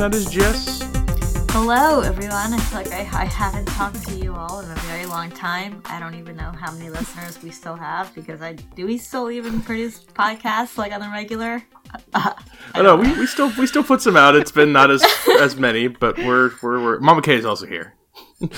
and joining tonight is Jess. Hello, everyone. I feel like I, I haven't talked to you all in a very long time. I don't even know how many listeners we still have because I do we still even produce podcasts like on the regular? I don't know. We, we still we still put some out. It's been not as as many, but we're we're, we're Mama K is also here.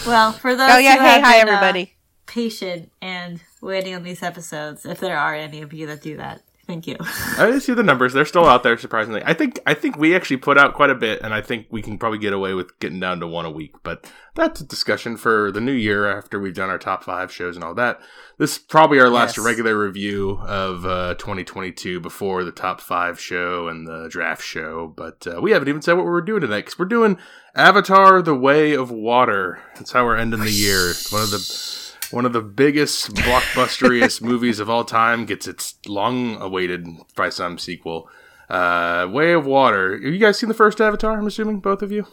Well, for those Oh yeah, who hey, have hi been, uh, everybody. patient and waiting on these episodes, if there are any of you that do that, thank you. I see the numbers; they're still out there. Surprisingly, I think I think we actually put out quite a bit, and I think we can probably get away with getting down to one a week. But that's a discussion for the new year after we've done our top five shows and all that. This is probably our last Yes. regular review of uh, 2022 before the top five show and the draft show. But uh, we haven't even said what we're doing tonight because we're doing Avatar: The Way of Water. That's how we're ending the year. One of the one of the biggest blockbusteriest movies of all time gets its long awaited by some sequel. Uh, Way of Water. Have you guys seen the first Avatar? I'm assuming both of you.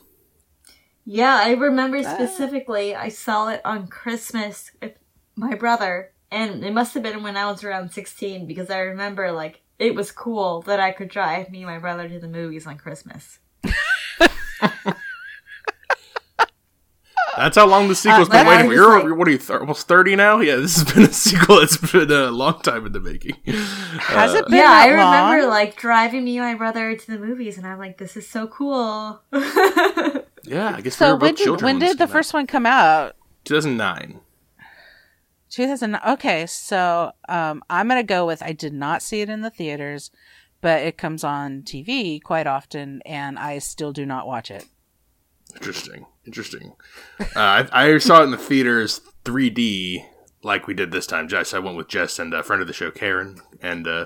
Yeah, I remember specifically. I saw it on Christmas with my brother, and it must have been when I was around sixteen because I remember like it was cool that I could drive me and my brother to the movies on Christmas. That's how long the sequel's Uh, been waiting. for. You're like- what are you th- almost thirty now? Yeah, this has been a sequel that's been a long time in the making. Has Uh, it been yeah, that I remember long? like driving me and my brother to the movies, and I'm like, "This is so cool." Yeah, I guess we So were both when did children. when did the came out. first one come out? 2009. 2009. Okay, so um, I'm gonna go with I did not see it in the theaters, but it comes on TV quite often, and I still do not watch it. Interesting. Interesting. Uh, I, I saw it in the theaters 3D, like we did this time. Jess, I went with Jess and a friend of the show, Karen, and uh,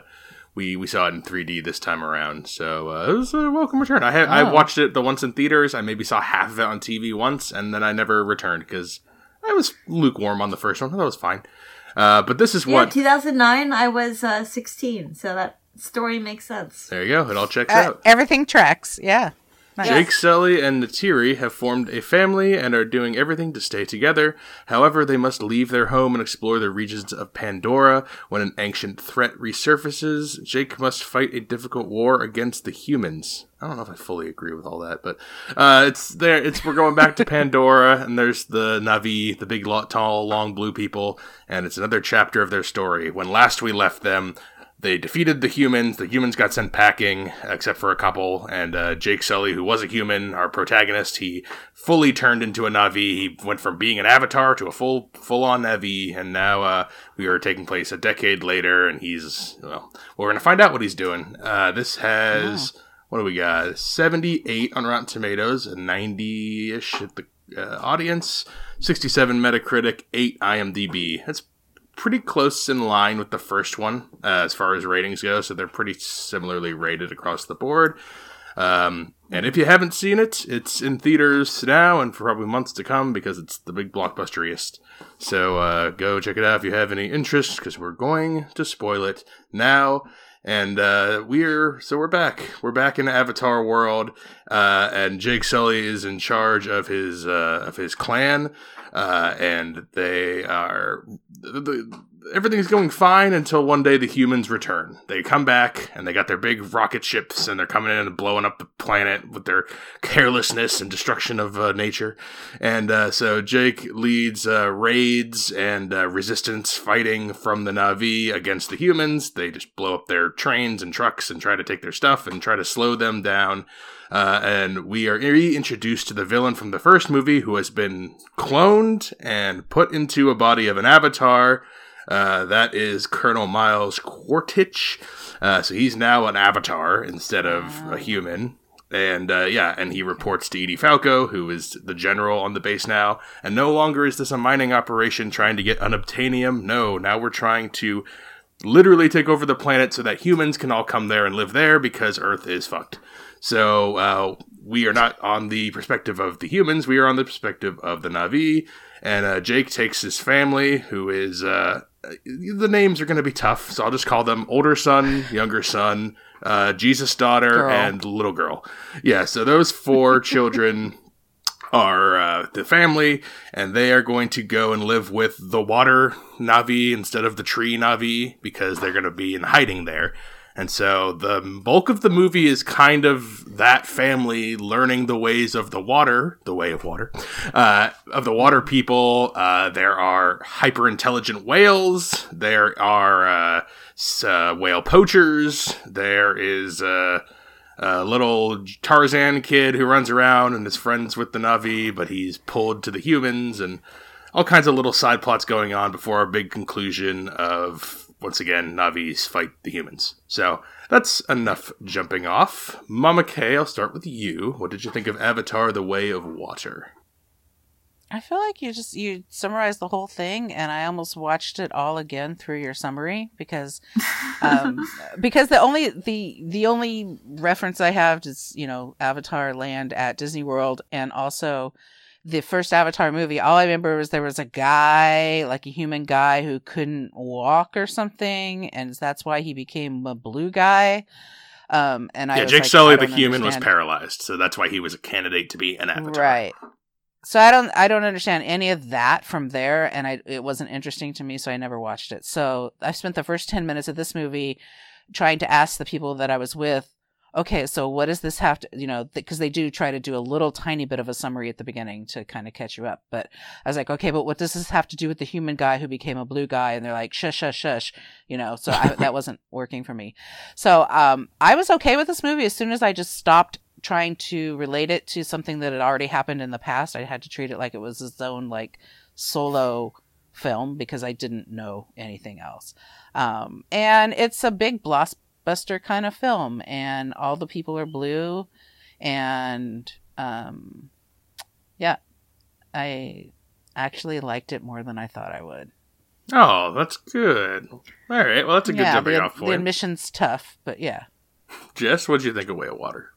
we we saw it in 3D this time around. So uh, it was a welcome return. I had I Oh. watched it the once in theaters. I maybe saw half of it on TV once, and then I never returned because I was lukewarm on the first one. That was fine. Uh, but this is yeah, what. 2009. I was uh, 16, so that story makes sense. there you go. It all checks Uh, out. everything tracks. Yeah. Nice. Jake Sully and Neytiri have formed a family and are doing everything to stay together. However, they must leave their home and explore the regions of Pandora. When an ancient threat resurfaces, Jake must fight a difficult war against the humans. I don't know if I fully agree with all that, but uh, it's there. It's we're going back to Pandora, and there's the Navi, the big, tall, long blue people, and it's another chapter of their story. When last we left them, they defeated the humans. The humans got sent packing, except for a couple. And uh, Jake Sully, who was a human, our protagonist, he fully turned into a Navi. He went from being an avatar to a full, full-on Navi, and now uh, we are taking place a decade later. And he's well, we're gonna find out what he's doing. Uh, this has what do we got? Seventy-eight on Rotten Tomatoes, and ninety-ish at the uh, audience. Sixty-seven Metacritic, eight IMDb. That's pretty close in line with the first one uh, as far as ratings go. So they're pretty similarly rated across the board. Um, and if you haven't seen it, it's in theaters now and for probably months to come because it's the big blockbusteriest. So uh, go check it out if you have any interest because we're going to spoil it now. And uh, we're so we're back. We're back in Avatar world, uh, and Jake Sully is in charge of his uh, of his clan, uh, and they are the, everything's going fine until one day the humans return. They come back and they got their big rocket ships and they're coming in and blowing up the planet with their carelessness and destruction of uh, nature. And uh, so Jake leads uh, raids and uh, resistance fighting from the Navi against the humans. They just blow up their trains and trucks and try to take their stuff and try to slow them down. Uh, and we are reintroduced to the villain from the first movie who has been cloned and put into a body of an avatar. Uh, that is Colonel Miles Quaritch. Uh, so he's now an avatar instead of a human. And uh, yeah, and he reports to Edie Falco, who is the general on the base now. And no longer is this a mining operation trying to get unobtainium. No, now we're trying to literally take over the planet so that humans can all come there and live there because Earth is fucked. So uh, we are not on the perspective of the humans; we are on the perspective of the Navi. And uh, Jake takes his family, who is uh, the names are going to be tough, so I'll just call them older son, younger son, uh, Jesus daughter, Girl. and little girl. Yeah, so those four children are uh, the family, and they are going to go and live with the water Navi instead of the tree Navi because they're going to be in hiding there. And so the bulk of the movie is kind of that family learning the ways of the water, the way of water, uh, of the water people. Uh, there are hyper intelligent whales. There are uh, uh, whale poachers. There is a little Tarzan kid who runs around and is friends with the Na'vi, but he's pulled to the humans and all kinds of little side plots going on before our big conclusion of once again, Na'vis fight the humans. So that's enough jumping off. Mama Kay, I'll start with you. What did you think of Avatar: The Way of Water? I feel like you just you summarized the whole thing, and I almost watched it all again through your summary because, um, because the only the the only reference I have is you know Avatar Land at Disney World, and also the first Avatar movie, all I remember was there was a guy, like a human guy, who couldn't walk or something, and that's why he became a blue guy. Um, and yeah, I Jake like, Sully, the understand. human, was paralyzed, so that's why he was a candidate to be an Avatar. Right. So I don't I don't understand any of that from there, and I it wasn't interesting to me, so I never watched it. So I spent the first ten minutes of this movie trying to ask the people that I was with okay, so what does this have to, you know, because th- they do try to do a little tiny bit of a summary at the beginning to kind of catch you up. But I was like, okay, but what does this have to do with the human guy who became a blue guy? And they're like, shush, shush, shush, you know, so I, that wasn't working for me. So, um, I was okay with this movie as soon as I just stopped trying to relate it to something that had already happened in the past. I had to treat it like it was its own, like, solo film because I didn't know anything else. Um, and it's a big bloss Buster kind of film, and all the people are blue, and um, yeah, I actually liked it more than I thought I would. Oh, that's good. All right, well, that's a good yeah, jumping the, off point. the admission's tough, but yeah. Jess, what did you think of Way of Water?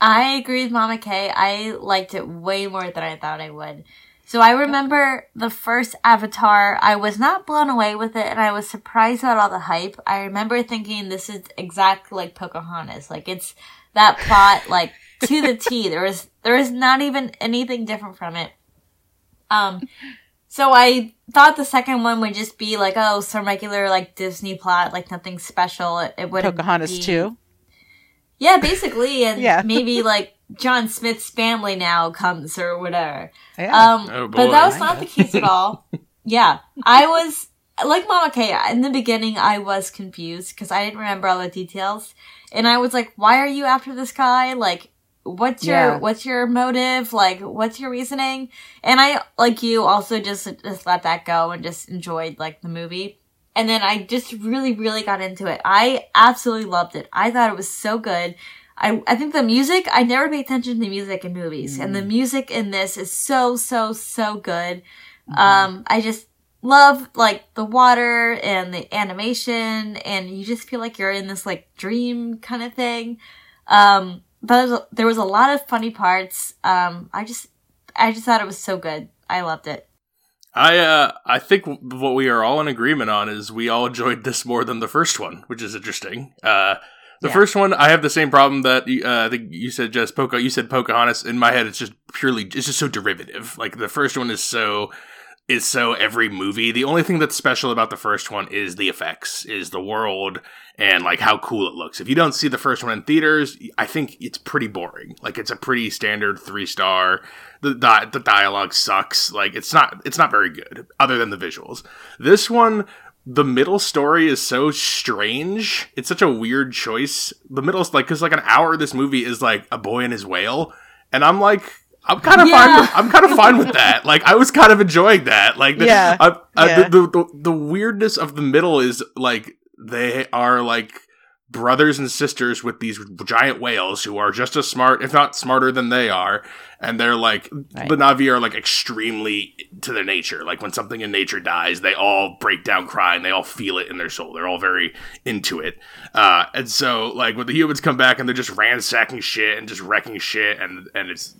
I agree with Mama K. I liked it way more than I thought I would. So I remember the first Avatar, I was not blown away with it and I was surprised about all the hype. I remember thinking this is exactly like Pocahontas. Like it's that plot like to the T. There was there was not even anything different from it. Um so I thought the second one would just be like, oh, some regular like Disney plot, like nothing special. It, it would Pocahontas be... too. Yeah, basically, and Yeah. maybe like John Smith's family now comes or whatever. Yeah. Um, Oh, but that was not the case at all. yeah, I was like Mama Kay, In the beginning, I was confused because I didn't remember all the details, and I was like, "Why are you after this guy? Like, what's your Yeah. what's your motive? Like, what's your reasoning?" And I, like you, also just just let that go and just enjoyed like the movie. And then I just really, really got into it. I absolutely loved it. I thought it was so good. I, I think the music, I never pay attention to music in movies, and the music in this is so, so, so good. Um, I just love, like, the water and the animation, and you just feel like you're in this, like, dream kind of thing. Um, but there was, a, there was a lot of funny parts. Um, I just, I just thought it was so good. I loved it. I uh, I think what we are all in agreement on is we all enjoyed this more than the first one, which is interesting. Uh, the Yeah. first one, I have the same problem that uh, I think you said, just Poca. You said Pocahontas. In my head, it's just purely, it's just so derivative. Like the first one is so is so every movie. The only thing that's special about the first one is the effects, is the world, and like how cool it looks. If you don't see the first one in theaters, I think it's pretty boring. Like it's a pretty standard three star. The di- the dialogue sucks. Like it's not it's not very good other than the visuals. This one. The middle story is so strange. It's such a weird choice. The middle, like, because like an hour of this movie is like a boy and his whale, and I'm like, I'm kind of fine. With, I'm kind of fine with that. Like, I was kind of enjoying that. Like, the, Yeah. Uh, uh, I, I, Yeah. the, the the weirdness of the middle is like they are like brothers and sisters with these giant whales who are just as smart, if not smarter than they are, and they're like Right. the Navi are like extremely to their nature. Like when something in nature dies, they all break down crying. They all feel it in their soul. They're all very into it. Uh, and so like when the humans come back and they're just ransacking shit and just wrecking shit and and it's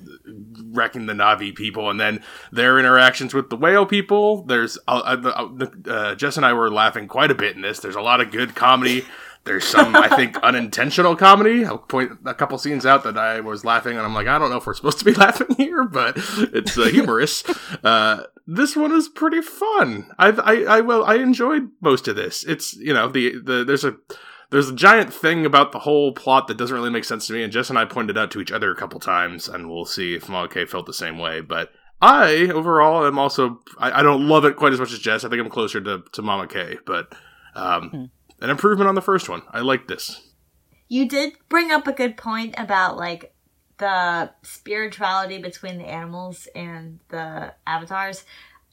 wrecking the Navi people, and then their interactions with the whale people. There's uh, uh, uh, Jess and I were laughing quite a bit in this. There's a lot of good comedy. There's some, I think, unintentional comedy. I'll point a couple scenes out that I was laughing, and I'm like, I don't know if we're supposed to be laughing here, but it's uh, humorous. uh, this one is pretty fun. I, I, I, well, I enjoyed most of this. It's, you know, the, the there's a there's a giant thing about the whole plot that doesn't really make sense to me, and Jess and I pointed out to each other a couple times, and we'll see if Mama K felt the same way. But I overall am also I, I don't love it quite as much as Jess. I think I'm closer to, to Mama K, but um, Hmm. An improvement on the first one. I like this. You did bring up a good point about like the spirituality between the animals and the avatars.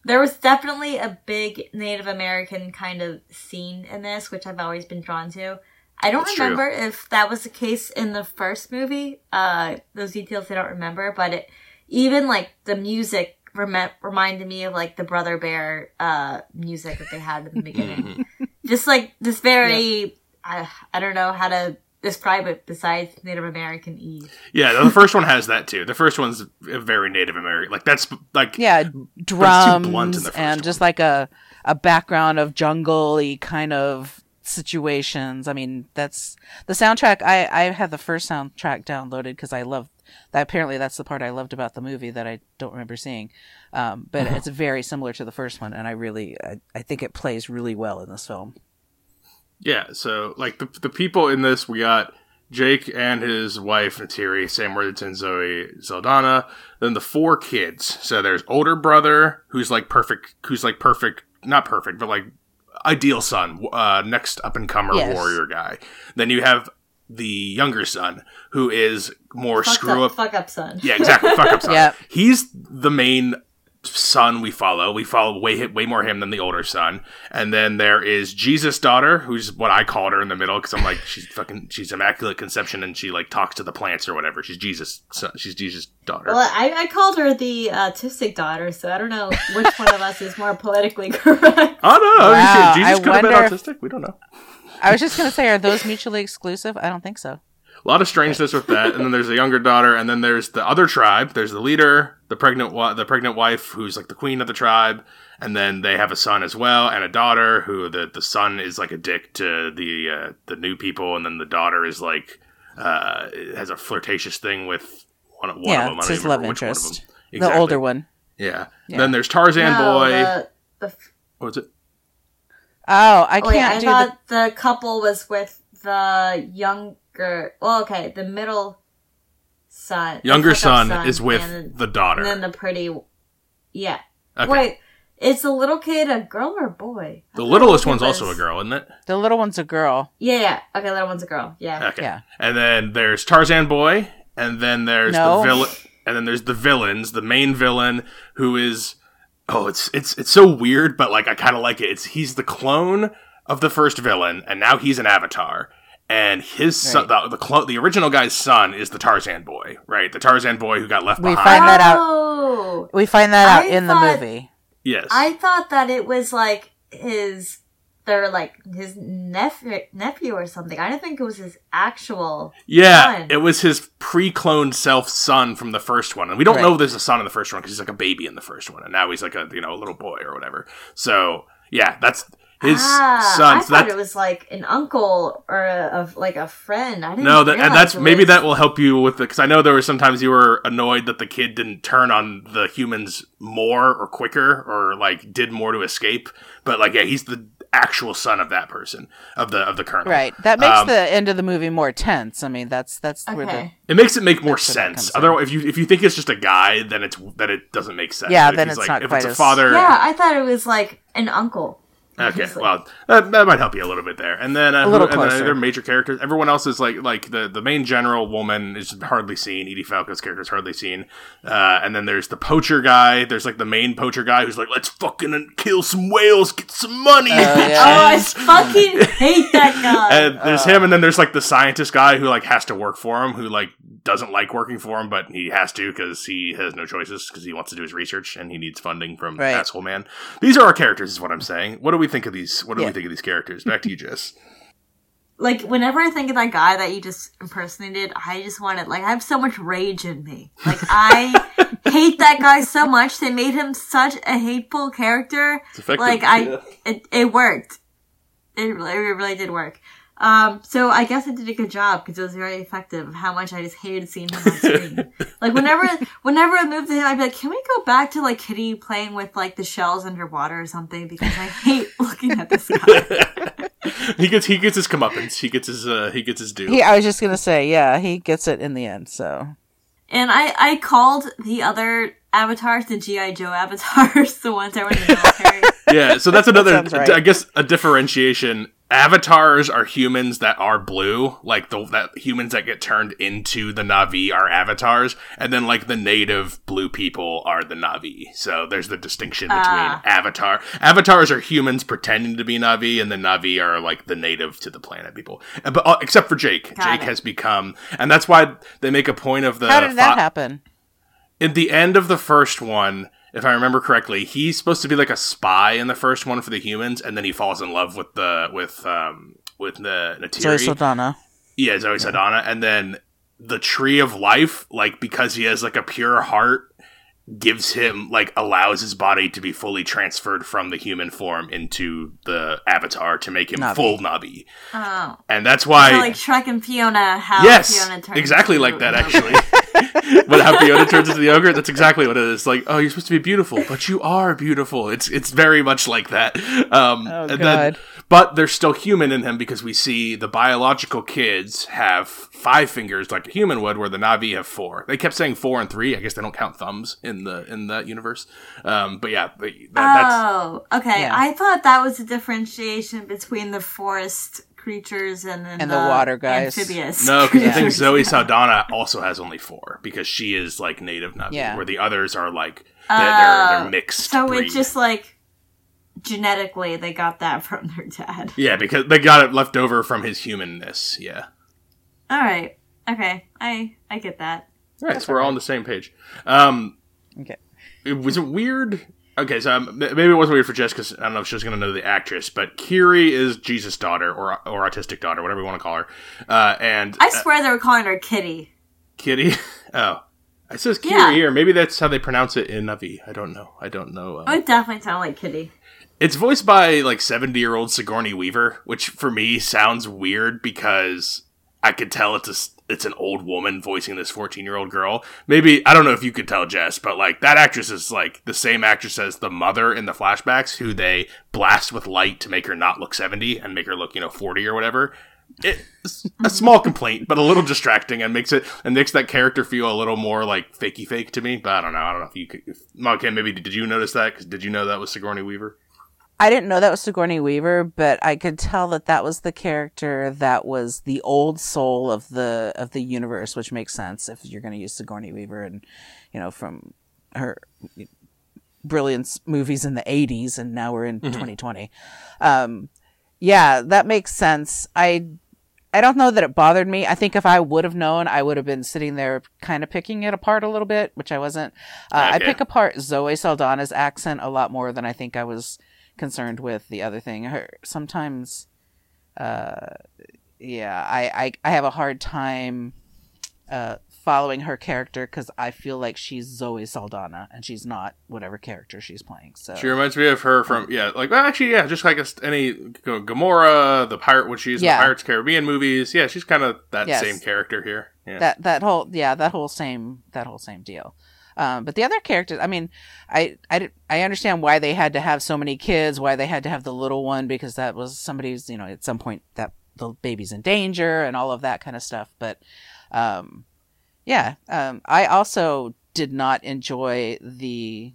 There was definitely a big Native American kind of scene in this, which I've always been drawn to. I don't That's true. remember if that was the case in the first movie. Uh, those details I don't remember, but it even like the music rem- reminded me of like the Brother Bear uh music that they had in the beginning. Just like this very I, uh, I don't know how to describe it besides Native American E. Yeah, the first one has that too. The first one's a very Native American. Like that's like Yeah, blunt in drums the first and just like a a background of jungle-y kind of situations. I mean, that's the soundtrack. I I have the first soundtrack downloaded because I love that. Apparently, that's the part I loved about the movie that I don't remember seeing. Um, but it's very similar to the first one, and I really I, I think it plays really well in this film. Yeah, so like the the people in this, we got Jake and his wife Neytiri, Sam Worthington, Zoe Saldana. Then the four kids. So there's older brother who's like perfect, who's like perfect, not perfect, but like ideal son, uh, next up and comer Yes. warrior guy. Then you have the younger son who is more Fucked screw up, up. fuck up son. Yeah, exactly. Fuck up son. Yep. He's the main son we follow. We follow way way more him than the older son. And then there is Jesus' daughter, who's what I called her in the middle because I'm like she's fucking she's immaculate conception and she like talks to the plants or whatever. She's Jesus. Son, she's Jesus' daughter. Well, I, I called her the uh, autistic daughter, so I don't know which one of us is more politically correct. oh no, no, Wow, Jesus I could have been autistic. We don't know. I was just gonna say, are those mutually exclusive? I don't think so. A lot of strangeness with that, and then there's a younger daughter, and then there's the other tribe. There's the leader, the pregnant, wi- the pregnant wife, who's like the queen of the tribe, and then they have a son as well, and a daughter who the the son is like a dick to the uh, the new people, and then the daughter is like uh, has a flirtatious thing with one, of- one yeah, of them. I it's his love remember which one of interest, them. the older one. Yeah. Yeah. Then there's Tarzan No, boy. the, the, What was it? Oh, I oh, wait, can't I do thought the... couple was with the younger. Well, okay, the middle son. Younger fuck-up son, is with and, the daughter. and then the pretty. Yeah. okay. Wait, is the little kid a girl or a boy? I the littlest one's was- also a girl, isn't it? the, the little one's a girl. Yeah, yeah. Okay, little one's a girl. Yeah. Okay. Yeah. And then there's Tarzan Boy, and then there's No. the villain, and then there's the villains. The main villain who is oh, it's it's it's so weird, but like I kind of like it. It's he's the clone of the first villain, and now he's an avatar. And his son, the the, clo- the original guy's son is the Tarzan Boy, right? The Tarzan Boy who got left We behind. find that out. We find that out I in thought- the movie. yes, I thought that it was like his, they're like his nephew, nephew or something. I didn't think it was his actual. Yeah, son. it was his pre-cloned self son from the first one, and we don't Right. know if there's a son in the first one because he's like a baby in the first one, and now he's like a you know a little boy or whatever. So yeah, that's his ah, son. I So thought it was like an uncle or a, of like a friend. I didn't. no, that, and that's maybe that will help you with it because I know there were sometimes you were annoyed that the kid didn't turn on the humans more or quicker or like did more to escape. But like, yeah, he's the actual son of that person of the of the colonel. Right. That makes Um, the end of the movie more tense. I mean, that's that's where the It makes it make more That's where that sense. Otherwise, if you if you think it's just a guy, then it's that it doesn't make sense. Yeah, But if then he's it's like, not if quite it's a as- father. Yeah, I thought it was like an uncle. Okay, He's well, that, that might help you a little bit there. And then uh, A little who- and then closer. other major characters. Everyone else is like like the the main general woman is hardly seen. Edie Falco's character is hardly seen. Uh, and then there's the poacher guy. There's like the main poacher guy who's like, let's fucking kill some whales, get some money. Bitches." yeah. Oh, I fucking hate that guy. And there's him, and then there's like the scientist guy who like has to work for him, who like doesn't like working for him, but he has to because he has no choices because he wants to do his research and he needs funding from Right. asshole man. These are our characters, is what I'm saying. What do we think of these? What do Yeah. we think of these characters? Back to you, Jess. like whenever I think of that guy that you just impersonated, I just want it. like I have so much rage in me. Like I hate that guy so much. They made him such a hateful character. It's effective. Like I, it, it worked. It really, it really did work. Um, so I guess I did a good job because it was very effective of how much I just hated seeing him on screen. like whenever, whenever I moved to him, I'd be like, "Can we go back to like Kitty playing with like the shells underwater or something?" Because I hate looking at this guy. he gets he gets his comeuppance. He gets his uh, he gets his due. He, I was just gonna say, yeah, he gets it in the end. So And I, I called the other avatars the G.I. Joe avatars, the ones that were in the military. yeah, so that's another, sounds right. I guess, a differentiation. Avatars are humans that are blue, like the that humans that get turned into the Navi are avatars, and then like the native blue people are the Navi. So there's the distinction between Ah. avatar. Avatars are humans pretending to be Navi, and the Navi are like the native to the planet people. Uh, But uh, except for Jake, Got Jake it. has become, and that's why they make a point of the. how did that fi- happen? at the end of the first one, if I remember correctly, he's supposed to be like a spy in the first one for the humans, and then he falls in love with the with um with the Zoe Neytiri. Saldana. yeah, Zoe Saldana, and then the tree of life, like because he has like a pure heart, gives him like allows his body to be fully transferred from the human form into the avatar to make him Navi. full Navi, Oh. and that's why So like Shrek and Fiona, how yes, Fiona turns exactly into like that. a- Actually, but how Fiona turns into the ogre, that's exactly what it is. Like, oh, you're supposed to be beautiful, but you are beautiful. It's it's very much like that. Um, Oh, and God. But there's still human in him because we see the biological kids have five fingers like a human would, where the Navi have four. They kept saying four and three. I guess they don't count thumbs in the in that universe. Um, but yeah, they- that, that's Oh, okay. Yeah. I thought that was a differentiation between the forest creatures and then And the water guys. Amphibious. No, because I think creatures. Zoe Saldana also has only four because she is like native Navi, Yeah. where the others are like they're, they're, Oh, they're mixed. So breed. it's just like genetically they got that from their dad. yeah, because they got it left over from his humanness. Yeah, All right. Okay. I I get that. right. So we're all on the same page. Um, Okay. it was it weird. Okay, so um, maybe it wasn't weird for Jess because I don't know if she was going to know the actress, but Kiri is Jesus' daughter or or autistic daughter, whatever you want to call her. Uh, and I uh, swear they were calling her Kitty. Kitty. Oh, it says Kiri Yeah. here. Maybe that's how they pronounce it in Navi. I don't know. I don't know. Um, It would definitely sound like Kitty. It's voiced by like 70 year old Sigourney Weaver, which for me sounds weird because I could tell it's a, it's an old woman voicing this 14 year old girl. Maybe, I don't know if you could tell, Jess, but like that actress is like the same actress as the mother in the flashbacks who they blast with light to make her not look 70 and make her look, you know, 40 or whatever. It's a small complaint, but a little distracting and makes it and makes that character feel a little more like fakey fake to me. But I don't know. I don't know if you could. If, maybe did you notice that? Because did you know that was Sigourney Weaver? I didn't know that was Sigourney Weaver, but I could tell that that was the character that was the old soul of the of the universe, which makes sense if you're going to use Sigourney Weaver and you know from her brilliance movies in the 80s and now we're in 2020. Um yeah, that makes sense. I I don't know that it bothered me. I think if I would have known, I would have been sitting there kind of picking it apart a little bit, which I wasn't. Uh, I pick apart Zoe Saldana's accent a lot more than I think I was concerned with the other thing. Her sometimes, uh, yeah, I, I I have a hard time uh following her character because I feel like she's Zoe Saldana and she's not whatever character she's playing. So She reminds me of her from yeah, like well, actually yeah, just like a, any G- Gamora, the pirate when she's in the Pirates Caribbean movies. Yeah, she's kind of that Yes. same character here. Yeah. that that whole yeah that whole same that whole same deal um, but the other characters i mean I, I i understand why they had to have so many kids why they had to have the little one because that was somebody's you know at some point that the baby's in danger and all of that kind of stuff. But um yeah um i also did not enjoy the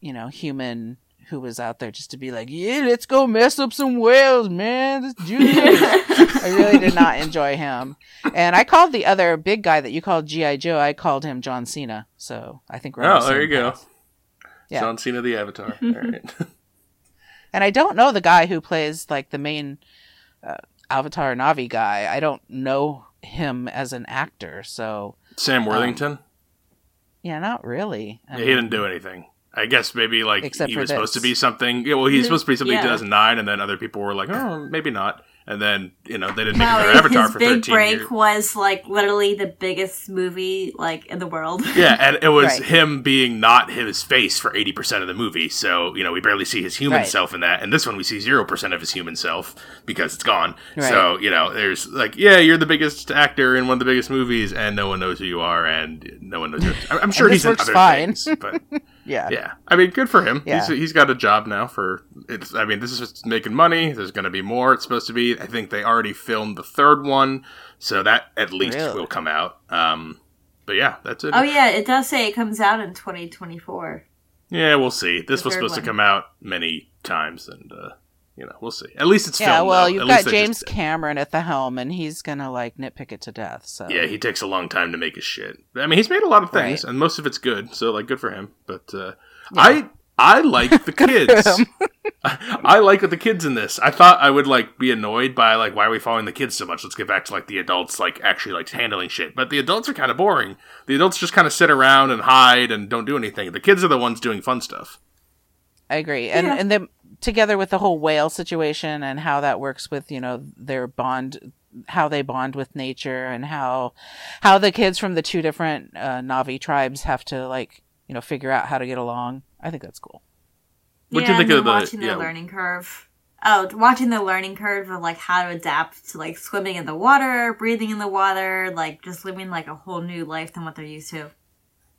you know human who was out there just to be like yeah let's go mess up some whales man let's do this I really did not enjoy him. And I called the other big guy that you called G.I. Joe, I called him John Cena. So I think we're Oh, the there same you go. Yeah. John Cena the Avatar. All right. And I don't know the guy who plays like the main uh, Avatar Navi guy. I don't know him as an actor. So Sam Worthington. yeah, not really. I yeah, he didn't do anything. I guess maybe like Except he for was supposed to be something. Yeah, well, he's supposed to be something in Yeah. 2009, and then other people were like, oh, maybe not. And then you know they didn't make No, him their Avatar his for big 13 break years. was like literally the biggest movie like in the world. Yeah, and it was Right. him being not his face for 80% of the movie. So, you know, we barely see his human Right. self in that. And this one, we see 0% of his human self because it's gone. Right. So, you know, there's like, yeah, you're the biggest actor in one of the biggest movies, and no one knows who you are, and no one knows who I'm, I'm sure this he's in works other fine. things. But Yeah. Yeah, I mean, good for him. Yeah. He's he's got a job now for it's. I mean, this is just making money. There's going to be more. It's supposed to be. I think they already filmed the third one, so that at least Really? will come out. Um, but yeah, that's it. Oh yeah, it does say it comes out in 2024. Yeah, we'll see. This The was third supposed to come out many times, and uh, you know, we'll see. At least it's Yeah, filmed. well, though. you've At got James just- Cameron at the helm, and he's gonna like nitpick it to death. So yeah, he takes a long time to make his shit. I mean, he's made a lot of things, Right. and most of it's good. So, like, good for him. But uh, I I like the kids. him. I like the kids in this. I thought I would like be annoyed by like why are we following the kids so much? Let's get back to like the adults like actually like handling shit. But the adults are kind of boring. The adults just kind of sit around and hide and don't do anything. The kids are the ones doing fun stuff. I agree, and Yeah. and then together with the whole whale situation and how that works with you know their bond, how they bond with nature, and how how the kids from the two different uh, Navi tribes have to like you know figure out how to get along. I think that's cool. What'd yeah, you think and of the- watching yeah. the learning curve? Oh, watching the learning curve of like how to adapt to like swimming in the water, breathing in the water, like just living like a whole new life than what they're used to.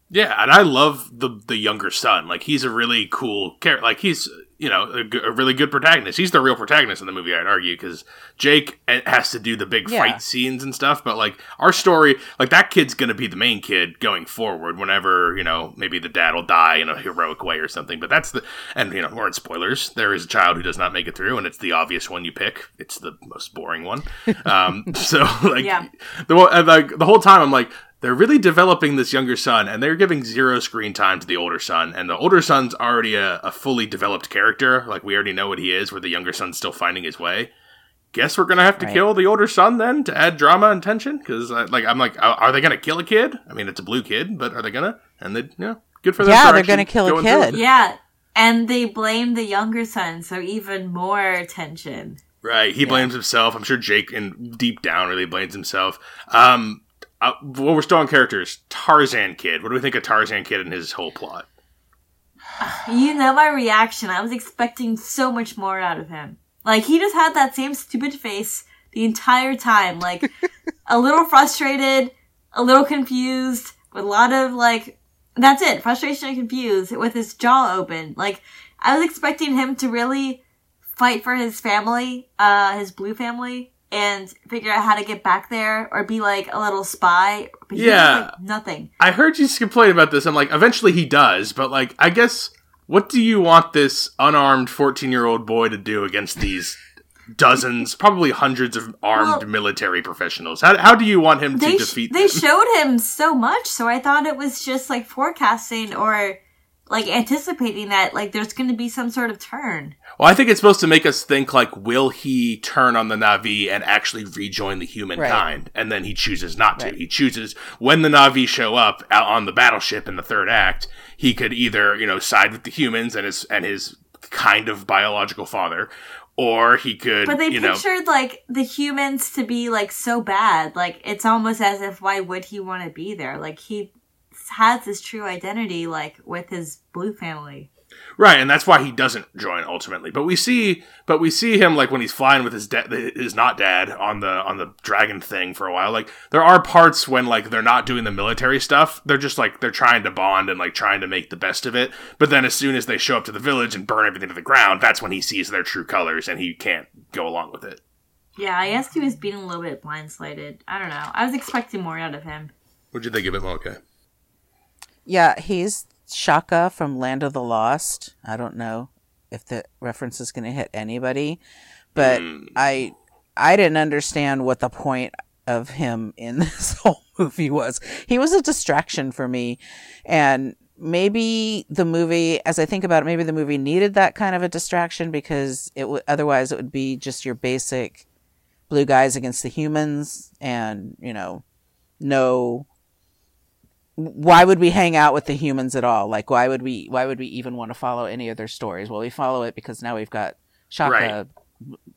Yeah, and I love the the younger son. Like he's a really cool character. Like he's you know a really good protagonist. He's the real protagonist in the movie, I'd argue, because Jake eh, has to do the big Yeah. fight scenes and stuff. But like our story, like that kid's gonna be the main kid going forward. Whenever you know maybe the dad will die in a heroic way or something. But that's the and you know we're in spoilers. There is a child who does not make it through, and it's the obvious one you pick. It's the most boring one. Um, so like Yeah. the like the whole time I'm like they're really developing this younger son and they're giving zero screen time to the older son and the older son's already a, a fully developed character like we already know what he is where the younger son's still finding his way guess we're gonna have to Right. kill the older son then to add drama and tension because like i'm like are are they gonna kill a kid i mean it's a blue kid but are they gonna and they yeah good for them Yeah, for they're gonna kill a going through kid. Yeah, and they blame the younger son, so even more tension. Right. He blames himself. I'm sure Jake, in deep down, really blames himself. Um, uh, well, we're still on characters. Tarzan Kid. What do we think of Tarzan Kid and his whole plot? You know my reaction. I was expecting so much more out of him. Like he just had that same stupid face the entire time. Like a little frustrated, a little confused, with a lot of like that's it, frustration and confused with his jaw open. Like I was expecting him to really fight for his family, uh his blue family and figure out how to get back there or be like a little spy. But Yeah. like, nothing. I heard you complain about this. I'm like, eventually he does, but like, I guess, what do you want this unarmed 14 year old boy to do against these dozens, probably hundreds of armed Well- military professionals? How, how do you want him to sh- defeat they them? showed him so much so i thought it was just like forecasting or like anticipating that like there's going to be some sort of turn Well, I think it's supposed to make us think like, will he turn on the Navi and actually rejoin the humankind? And then he chooses not to. Right. He chooses when the Navi show up out on the battleship in the third act, he could either you know side with the humans and his and his kind of biological father, or he could but they you know pictured like the humans to be like so bad like it's almost as if why would he want to be there like he has his true identity like with his blue family Right, and that's why he doesn't join ultimately. But we see, but we see him like when he's flying with his dad, his not dad on the on the dragon thing for a while. Like there are parts when like they're not doing the military stuff. They're just like they're trying to bond and like trying to make the best of it. But then as soon as they show up to the village and burn everything to the ground, that's when he sees their true colors and he can't go along with it. yeah i guess he was being a little bit blindsided i don't know i was expecting more out of him What'd you think of it, Mocha? Yeah, he's Chaka from Land of the Lost. I don't know if the reference is going to hit anybody, but Hmm. I I didn't understand what the point of him in this whole movie was. He was a distraction for me, and maybe the movie, as I think about it, maybe the movie needed that kind of a distraction because it would otherwise it would be just your basic blue guys against the humans, and you know, no why would we hang out with the humans at all? Like, why would we? Why would we even want to follow any of their stories? Well, we follow it because now we've got Chaka,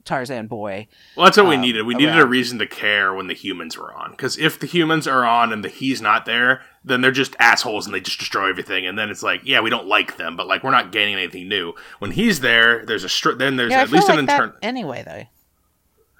Tarzan boy. Well, that's what we um, needed. We needed a reason to care when the humans were on. Because if the humans are on and the he's not there, then they're just assholes and they just destroy everything. And then it's like, yeah, we don't like them, but like we're not gaining anything new. When he's there, there's a str- then there's Yeah, at least like an that internal. anyway, though.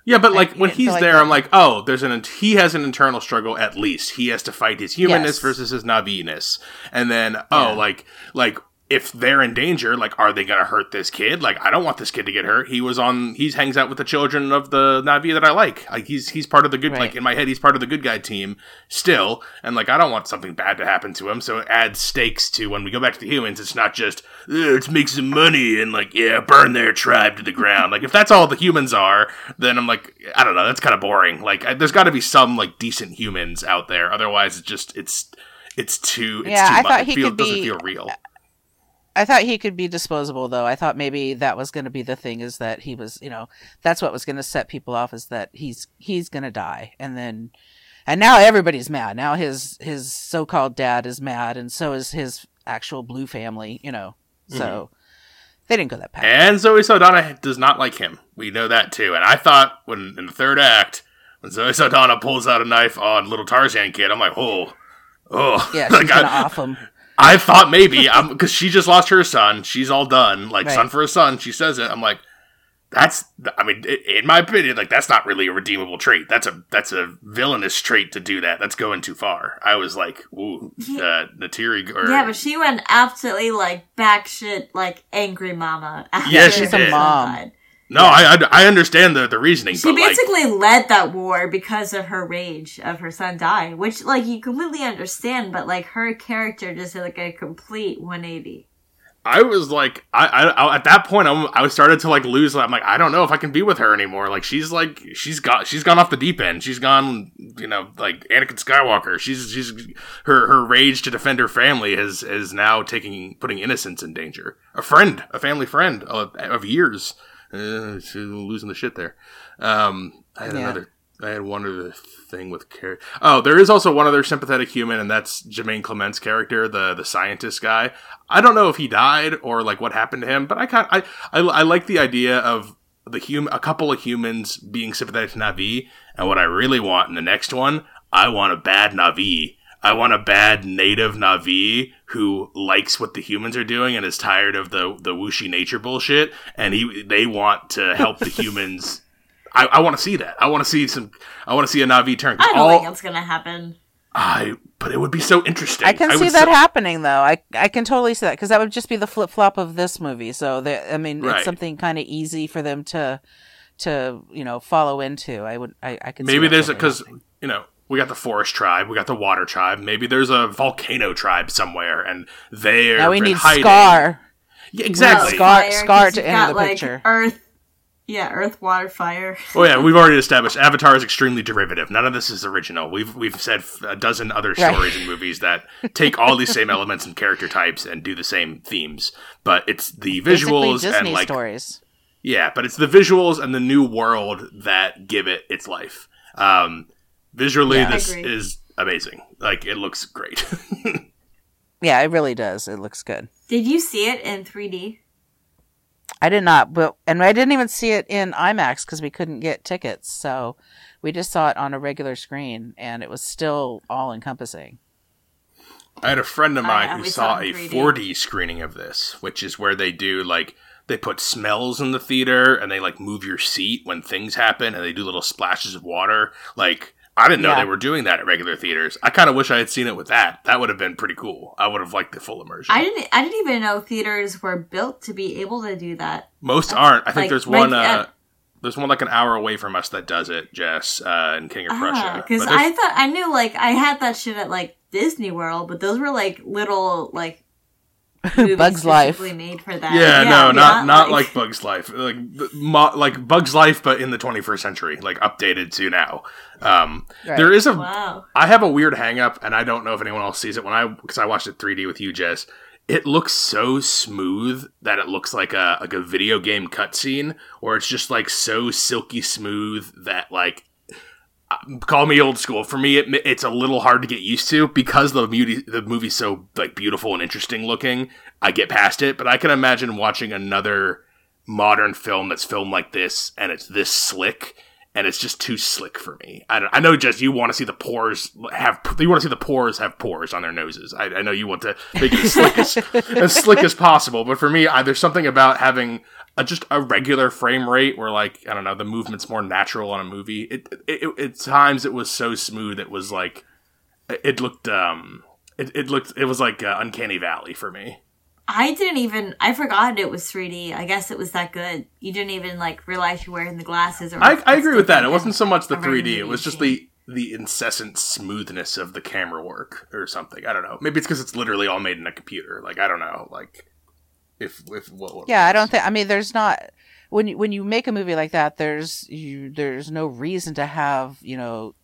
Yeah, but like when he's there, I'm like, oh, there's an he has an internal struggle. At least he has to fight his humanness Yes. versus his navi-ness, and then oh, Yeah. like like if they're in danger, like, are they gonna hurt this kid? Like, I don't want this kid to get hurt. He was on. He hangs out with the children of the Navi that I like. Like, he's he's part of the good. Right. Like in my head, he's part of the good guy team still. And like, I don't want something bad to happen to him. So it adds stakes to when we go back to the humans. It's not just "Ugh, let's make some money and like yeah, burn their tribe to the ground. like if that's all the humans are, then I'm like, I don't know. That's kind of boring. Like, I, there's got to be some like decent humans out there. Otherwise, it's just it's. It's too. It's Yeah, too I much. thought It he feel- could doesn't be- feel real. I thought he could be disposable though. I thought maybe that was going to be the thing is that he was, you know, that's what was going to set people off is that he's he's going to die and then and now everybody's mad. Now his his so-called dad is mad and so is his actual blue family, you know. So mm-hmm. they didn't go that path. And Zoe Saldana does not like him. We know that too. And I thought when in the third act, when Zoe Saldana pulls out a knife on little Tarzan kid, I'm like, oh, oh. yeah, Like, she's going to I, off him. I thought maybe because she just lost her son. She's all done. Like Right. son for a son. She says it. I'm like, that's. I mean, in my opinion, like that's not really a redeemable trait. That's a that's a villainous trait to do that. That's going too far. I was like, ooh, uh, Neytiri. Or, Yeah, but she went absolutely like back shit, like angry mama. Yeah, she her did. son Mom. No, I, I I understand the the reasoning. She but like, basically led that war because of her rage of her son dying, which like you completely understand, but like her character just did like a complete 180. I was like, I, I, I at that point, I'm, I started to like lose. I'm like, I don't know if I can be with her anymore. Like, she's like, she's got, she's gone off the deep end. She's gone, you know, like Anakin Skywalker. She's, she's her, her rage to defend her family is, is now taking, putting innocence in danger. A friend, a family friend of, of years, uh, she's losing the shit there. Um, I had Yeah. another. I had one other thing with Carrie. Oh, there is also one other sympathetic human, and that's Jemaine Clement's character, the the scientist guy. I don't know if he died or like what happened to him, but I kind I, I I like the idea of the hum a couple of humans being sympathetic to Navi, and what I really want in the next one, I want a bad Navi. I want a bad native Navi who likes what the humans are doing and is tired of the the whooshy nature bullshit, and he they want to help the humans. I, I want to see that. I want to see some. I want to see a Navi turn. I don't all- think it's gonna happen. I, but it would be so interesting. I can see that so- happening though. I I can totally see that because that would just be the flip flop of this movie. So they, I mean, Right. it's something kind of easy for them to to you know follow into. I would I I could Maybe that there's a because you know we got the forest tribe, we got the water tribe. Maybe there's a volcano tribe somewhere, and they're Now we need hiding. Scar. Yeah, exactly. No, Scar- Fire, Scar 'cause to you've got, the like, picture. Earth, yeah, Earth, water, fire. Oh yeah, we've already established Avatar is extremely derivative. None of this is original. We've we've said a dozen other Right. stories and movies that take all these same elements and character types and do the same themes, but it's the Basically visuals and like stories. Yeah, but it's the visuals and the new world that give it its life. Um, visually, Yeah. this is amazing. Like it looks great. Yeah, it really does. It looks good. Did you see it in 3D? I did not, but and I didn't even see it in IMAX because we couldn't get tickets. So we just saw it on a regular screen, and it was still all encompassing. I had a friend of Oh, mine yeah, who saw saw a 4D screening of this, which is where they do like they put smells in the theater and they like move your seat when things happen and they do little splashes of water. Like I didn't know Yeah. they were doing that at regular theaters. I kind of wish I had seen it with that. That would have been pretty cool. I would have liked the full immersion. I didn't. I didn't even know theaters were built to be able to do that. Most aren't. I think like, there's right one. Uh, at- there's one like an hour away from us that does it, Jess, uh, in King of Prussia. Because But there's- Ah, I thought I knew like I had that shit at like Disney World, but those were like little like Bugs Life. specifically made for that. yeah, no, not not like, Bugs Life, like mo- like Bugs Life, but in the 21st century, like updated to now. Um, Right. There is a Wow. I have a weird hang up, and I don't know if anyone else sees it when I because I watched it 3D with you, Jess. It looks so smooth that it looks like a like a video game cutscene, or it's just like so silky smooth that like uh, call me old school. For me, it, it's a little hard to get used to because the movie the movie's so like beautiful and interesting looking. I get past it, but I can imagine watching another modern film that's filmed like this and it's this slick and it's just too slick for me. I, don't, I know, just you want to see the pores have you want to see the pores have pores on their noses. I, I know you want to make it as slick as, as slick as possible, but for me, I, there's something about having a, just a regular frame rate where like I don't know the movement's more natural on a movie. It, it, it at times it was so smooth it was like it, it looked um it, it looked it was like uh, uncanny valley for me. I didn't even. I forgot it was 3D. I guess it was that good. You didn't even like realize you're wearing the glasses. Or I, I agree with that. It wasn't so much the 3D. It was just the the incessant smoothness of the camera work or something. I don't know. Maybe it's because it's literally all made in a computer. Like I don't know. Like if if what, what Yeah, I don't think. I mean, there's not when you when you make a movie like that. There's you. There's no reason to have you know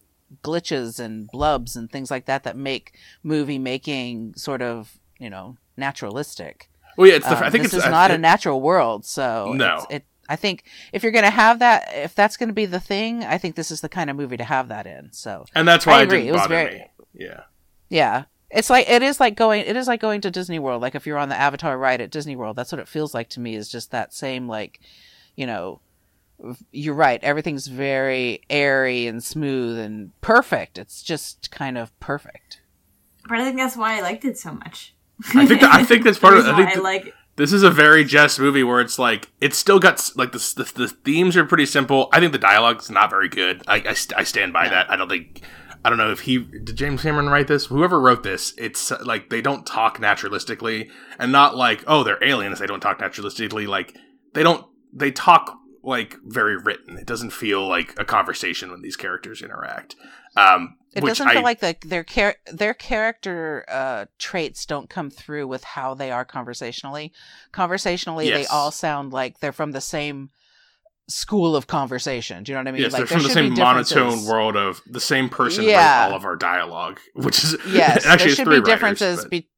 glitches and blubs and things like that that make movie making sort of you know naturalistic. Well, yeah. It's the, Um, I think this it's is I- not a natural world, so No. it's, it. I think if you're going to have that, if that's going to be the thing, I think this is the kind of movie to have that in. So and that's why I it agree. didn't It was very- me. Yeah. yeah, it's like it is like going it is like going to Disney World. Like if you're on the Avatar ride at Disney World, that's what it feels like to me. Is just that same like, you know, you're right. Everything's very airy and smooth and perfect. It's just kind of perfect. But I think that's why I liked it so much. I think that, I think that's part of. I think th- like this is a very Jess movie where it's like it's still got like the the, the themes are pretty simple. I think the dialogue's not very good. I I, st- I stand by No. that. I don't think. I don't know if he did James Cameron write this. Whoever wrote this, it's uh, like they don't talk naturalistically, and not like oh they're aliens. They don't talk naturalistically. Like they don't. They talk like very written. It doesn't feel like a conversation when these characters interact. Um, It doesn't I, feel like the, their char- their character uh, traits don't come through with how they are conversationally. Conversationally, they all sound like they're from the same school of conversation. Do you know what I mean? Yes, like, they're from the same monotone world of the same person Yeah. all of our dialogue, which is Yes, actually there should be differences. writers, but- Be-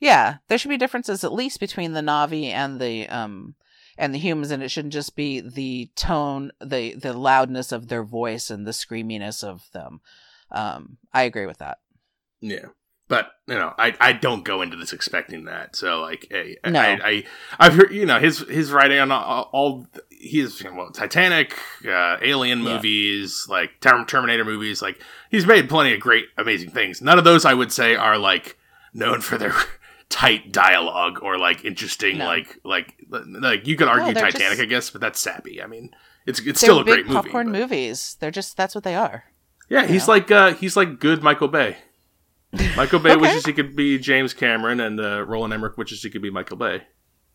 yeah, there should be differences at least between the Navi and the um and the humans, and it shouldn't just be the tone, the the loudness of their voice and the screaminess of them. Um, I agree with that. yeah. But you know, I, I don't go into this expecting that. So like, hey, No. I, I I've heard you know his his writing on all, all he's well, Titanic, uh, Alien Yeah. movies, like Term- Terminator movies. Like he's made plenty of great, amazing things. None of those I would say are like known for their tight dialogue or like interesting No. like like like you could argue they're Titanic, just- I guess, but that's sappy. I mean, it's it's still a great movie. popcorn but- movies. They're just that's what they are. Yeah, he's know? like uh, he's like good Michael Bay. Michael Bay Okay. wishes he could be James Cameron, and uh, Roland Emmerich wishes he could be Michael Bay.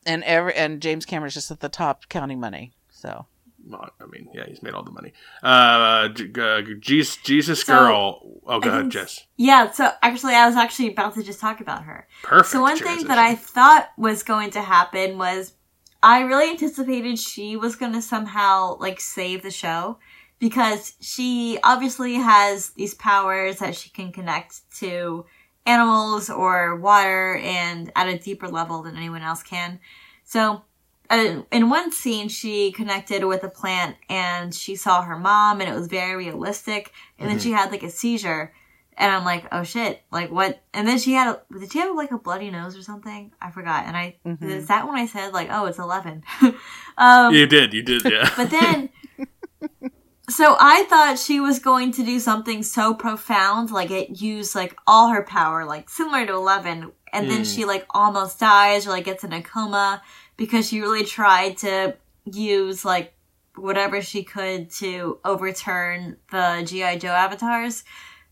And every and James Cameron's just at the top counting money. So I mean, yeah, he's made all the money. Uh, uh, Jesus, Jesus So, girl. Oh, go ahead, Jess. Yeah, so actually, I was actually about to just talk about her. Perfect. So one thing that I thought was going to happen was I really anticipated she was going to somehow like save the show because she obviously has these powers that she can connect to animals or water and at a deeper level than anyone else can. So uh, in one scene, she connected with a plant and she saw her mom and it was very realistic. And then Mhm. she had like a seizure. And I'm like, oh shit, like what? And then she had, a, did she have like a bloody nose or something? I forgot. And I, Mhm. is that when I said like, oh, it's 11? um, You did, you did, yeah. but then, so I thought she was going to do something so profound, like it used like all her power, like similar to Eleven, and then Mm. she like almost dies or like gets in a coma because she really tried to use like whatever she could to overturn the GI Joe avatars,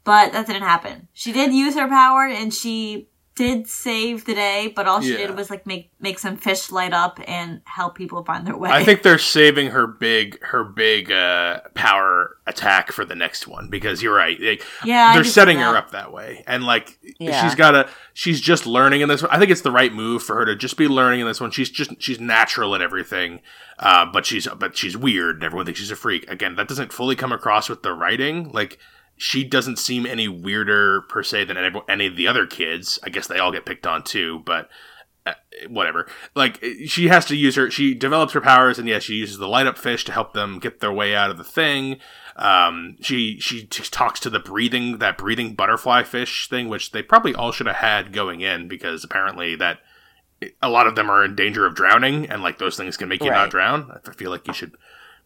but that didn't happen. She did use her power and she did save the day, but all she Yeah. did was like make make some fish light up and help people find their way. I think they're saving her big, her big uh, power attack for the next one because you're right. Like, yeah, they're setting her up that way and like Yeah. she's got to she's just learning in this one i think it's the right move for her to just be learning in this one she's just she's natural at everything uh, but she's but she's weird and everyone thinks she's a freak again that doesn't fully come across with the writing like she doesn't seem any weirder per se than any, any of the other kids i guess they all get picked on too but uh, whatever like she has to use her she develops her powers and yeah she uses the light up fish to help them get their way out of the thing um, she she talks to the breathing that breathing butterfly fish thing, which they probably all should have had going in because apparently that a lot of them are in danger of drowning, and like those things can make you Right. not drown. I feel like you should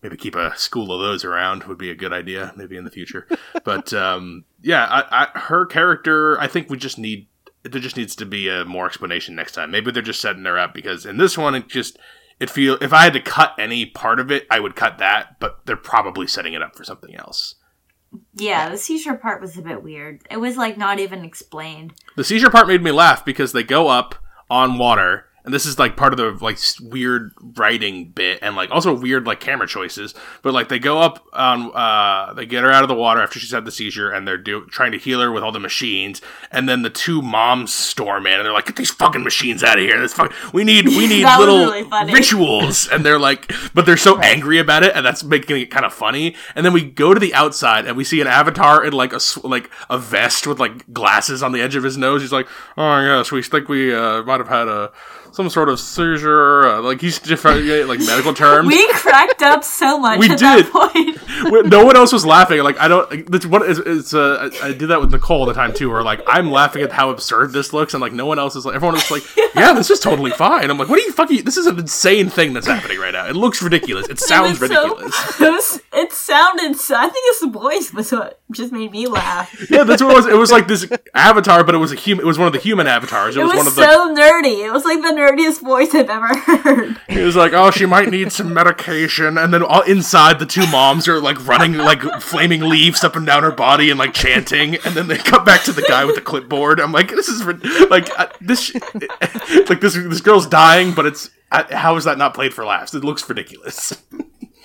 maybe keep a school of those around would be a good idea, maybe in the future. but um, yeah, I, I, her character, I think we just need there just needs to be a more explanation next time. Maybe they're just setting her up because in this one it just it feel if I had to cut any part of it, I would cut that, but they're probably setting it up for something else. Yeah, the seizure part was a bit weird. It was like not even explained. The seizure part made me laugh because they go up on water and this is like part of the like weird writing bit and like also weird like camera choices but like they go up on uh they get her out of the water after she's had the seizure and they're do- trying to heal her with all the machines. And then the two moms storm in and they're like get these fucking machines out of here. This fuck- we need we need little really rituals. And they're like but they're so angry about it and that's making it kind of funny. And then we go to the outside and we see an avatar in like a like a vest with like glasses on the edge of his nose. He's like oh yes we think we uh, might have had a some sort of seizure uh, like he's different like medical terms We cracked up so much We did. That point. When- no one else was laughing. Like I don't. Like, that's what is. It's. Uh, I, I did that with Nicole all the time too. Where like I'm laughing at how absurd this looks, and like no one else is. like Everyone is like, yeah, this is totally fine. I'm like, what are you fucking? This is an insane thing that's happening right now. It looks ridiculous. It sounds it was so- ridiculous. it, was, it sounded so. I think it's the voice was what just made me laugh. yeah, that's what it was. It was like this avatar, but it was a human. It was one of the human avatars. It, It was, was, one of the. so nerdy. It was like the nerdiest voice I've ever heard. He was like, "Oh, she might need some medication," and then all inside, the two moms are like running like flaming leaves up and down her body and like chanting, and then they cut back to the guy with the clipboard. I'm like, "This is like uh, this, like this this girl's dying, but it's uh, how is that not played for laughs? It looks ridiculous."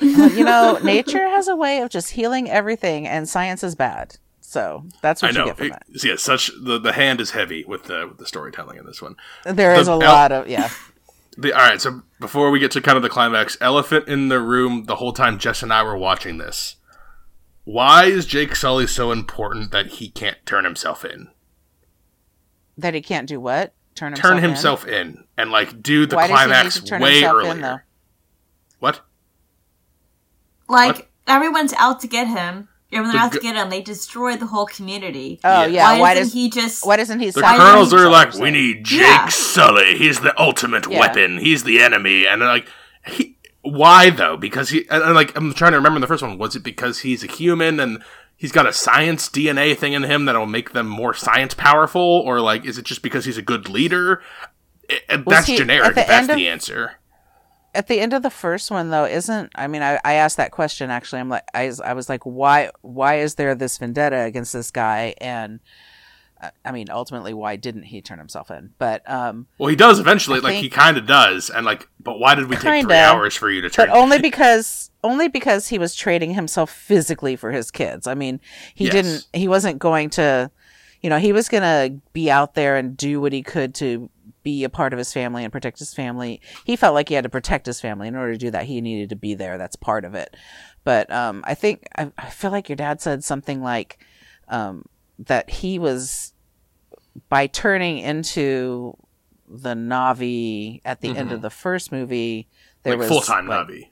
You know, nature has a way of just healing everything, and science is bad. So that's I what you know. get from It, that. yeah, such the the hand is heavy with the with the storytelling in this one. There is the a el- lot of yeah. The, all right, so before we get to kind of the climax, elephant in the room. The whole time Jess and I were watching this, why is Jake Sully so important that he can't turn himself in? That he can't do what? Turn himself Turn in? himself in and like do the Why does he need climax to turn way himself earlier. in, though? What? Like What? everyone's out to get him. And when they're The out to get him, they destroy the whole community. Oh Yeah. yeah. why, Why, doesn't does he just? why doesn't he? The silence colonels are like, we need Jake Yeah. Sully. He's the ultimate Yeah. weapon. He's the enemy. And like, he, why though? Because he, and, and, like, I'm trying to remember in the first one. Was it because he's a human and he's got a science DNA thing in him that'll make them more science powerful, or like, is it just because he's a good leader? I- and Was that's he- generic. at the if that's of- the answer. At the end of the first one though isn't i mean i, I asked that question actually i'm like I, I was like why why is there this vendetta against this guy and uh, i mean ultimately why didn't he turn himself in but um Well, he does eventually. I like he kind of does, and like, but why did we take three hours for you to turn? but only because only because he was trading himself physically for his kids i mean he Yes. didn't he wasn't going to you know he was going to be out there and do what he could to be a part of his family and protect his family. He felt like he had to protect his family. In order to do that he needed to be there. That's part of it. But um i think i, I feel like your dad said something like um that he was by turning into the navi at the end of the first movie there Mm-hmm. like was full time like, Navi.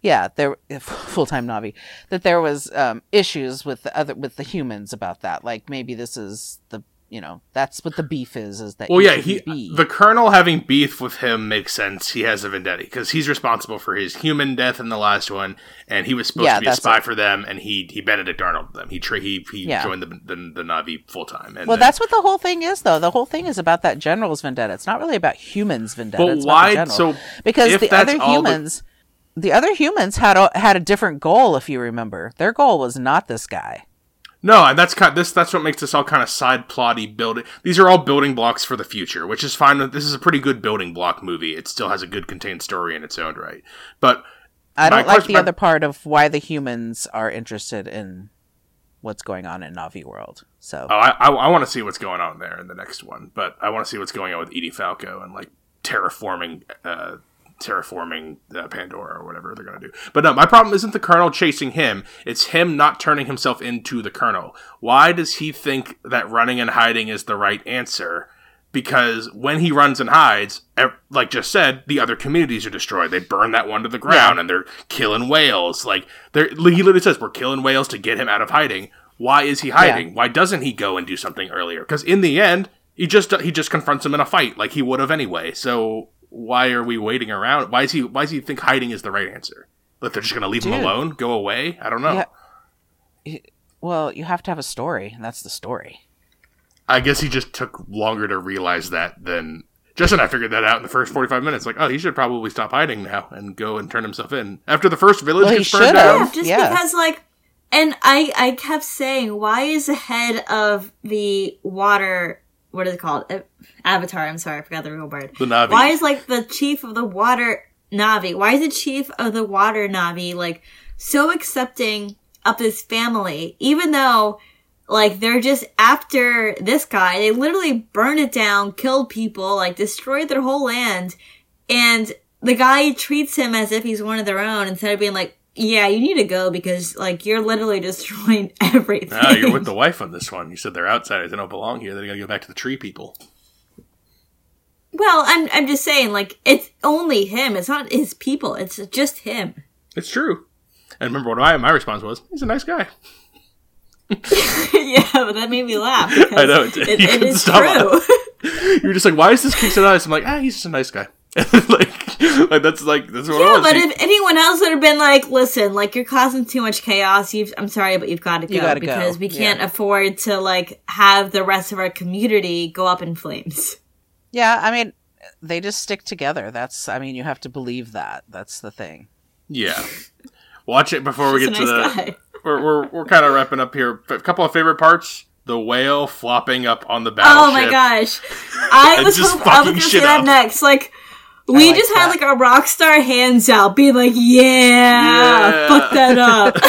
yeah there full time Navi. That there was um, issues with the other with the humans about that. Like maybe this is the you know that's what the beef is is that Well, yeah, he be. the colonel having beef with him makes sense. He has a vendetta because he's responsible for his human death in the last one, and he was supposed Yeah, to be a spy it. for them, and he he Benedict Arnold them. He tra- he he Yeah. joined the the, the Navi full time. And well then- that's what the whole thing is though the whole thing is about that general's vendetta it's not really about humans vendetta But it's about why? the. So because the other all the- humans the other humans had a had a different goal if you remember their goal was not this guy No, and that's kind this. That's what makes this all kind of side plotty building. These are all building blocks for the future, which is fine. This is a pretty good building block movie. It still has a good contained story in its own right. But i don't like question- the my- other part of why the humans are interested in what's going on in navi world so oh, I I, I want to see what's going on there in the next one. But I want to see what's going on with Edie Falco and like terraforming. Uh, terraforming uh, Pandora or whatever they're going to do. But no, my problem isn't the Colonel chasing him. It's him not turning himself into the Colonel. Why does he think that running and hiding is the right answer? Because when he runs and hides, like just said, the other communities are destroyed. They burn that one to the ground and they're killing whales. Like they're, he literally says, "We're killing whales to get him out of hiding." Why is he hiding? Why doesn't he go and do something earlier? Because in the end, he just he just confronts him in a fight like he would have anyway. So why are we waiting around? Why is he why does he think hiding is the right answer? That they're just gonna leave him alone, go away? I don't know. Yeah. well you have to have a story and that's the story I guess he just took longer to realize that than Justin. I figured that out in the first forty-five minutes. Like, oh, he should probably stop hiding now and go and turn himself in after the first village Well, he gets burned should've. down. Yeah, just Yeah. because like and I I kept saying why is the head of the water what is it called? Avatar. I'm sorry, I forgot the real word. The Navi. Why is like the chief of the water Navi? Why is the chief of the water Navi like so accepting of this family, even though like they're just after this guy? They literally burned it down, killed people, like destroyed their whole land, and the guy treats him as if he's one of their own instead of being like, "Yeah, you need to go because like you're literally destroying everything." Ah, you're with the wife on this one. You said they're outsiders. They don't belong here. They gotta go back to the tree people. Well, I'm I'm just saying, like it's only him. It's not his people. It's just him. It's true. And remember what I, my response was? He's a nice guy. yeah, but that made me laugh. I know, it did. It, You it stop true. You're just like, why is this kid so nice? I'm like, ah, he's just a nice guy. like, like that's like that's what I yeah, was. but if anyone else would have been like, "Listen, like you're causing too much chaos. You've, I'm sorry, but you've got to go You gotta go. because we can't Yeah. afford to like have the rest of our community go up in flames." Yeah, I mean, they just stick together. That's, I mean, you have to believe that. That's the thing. yeah, watch it before we get a to nice the. We're we're, we're kind of wrapping up here. A couple of favorite parts: the whale flopping up on the battleship. Oh my gosh, I And was just hope- I was fucking gonna say shit that up. next. Like we like just had like a rock star hands out, being like, "Yeah, Yeah. fuck that up."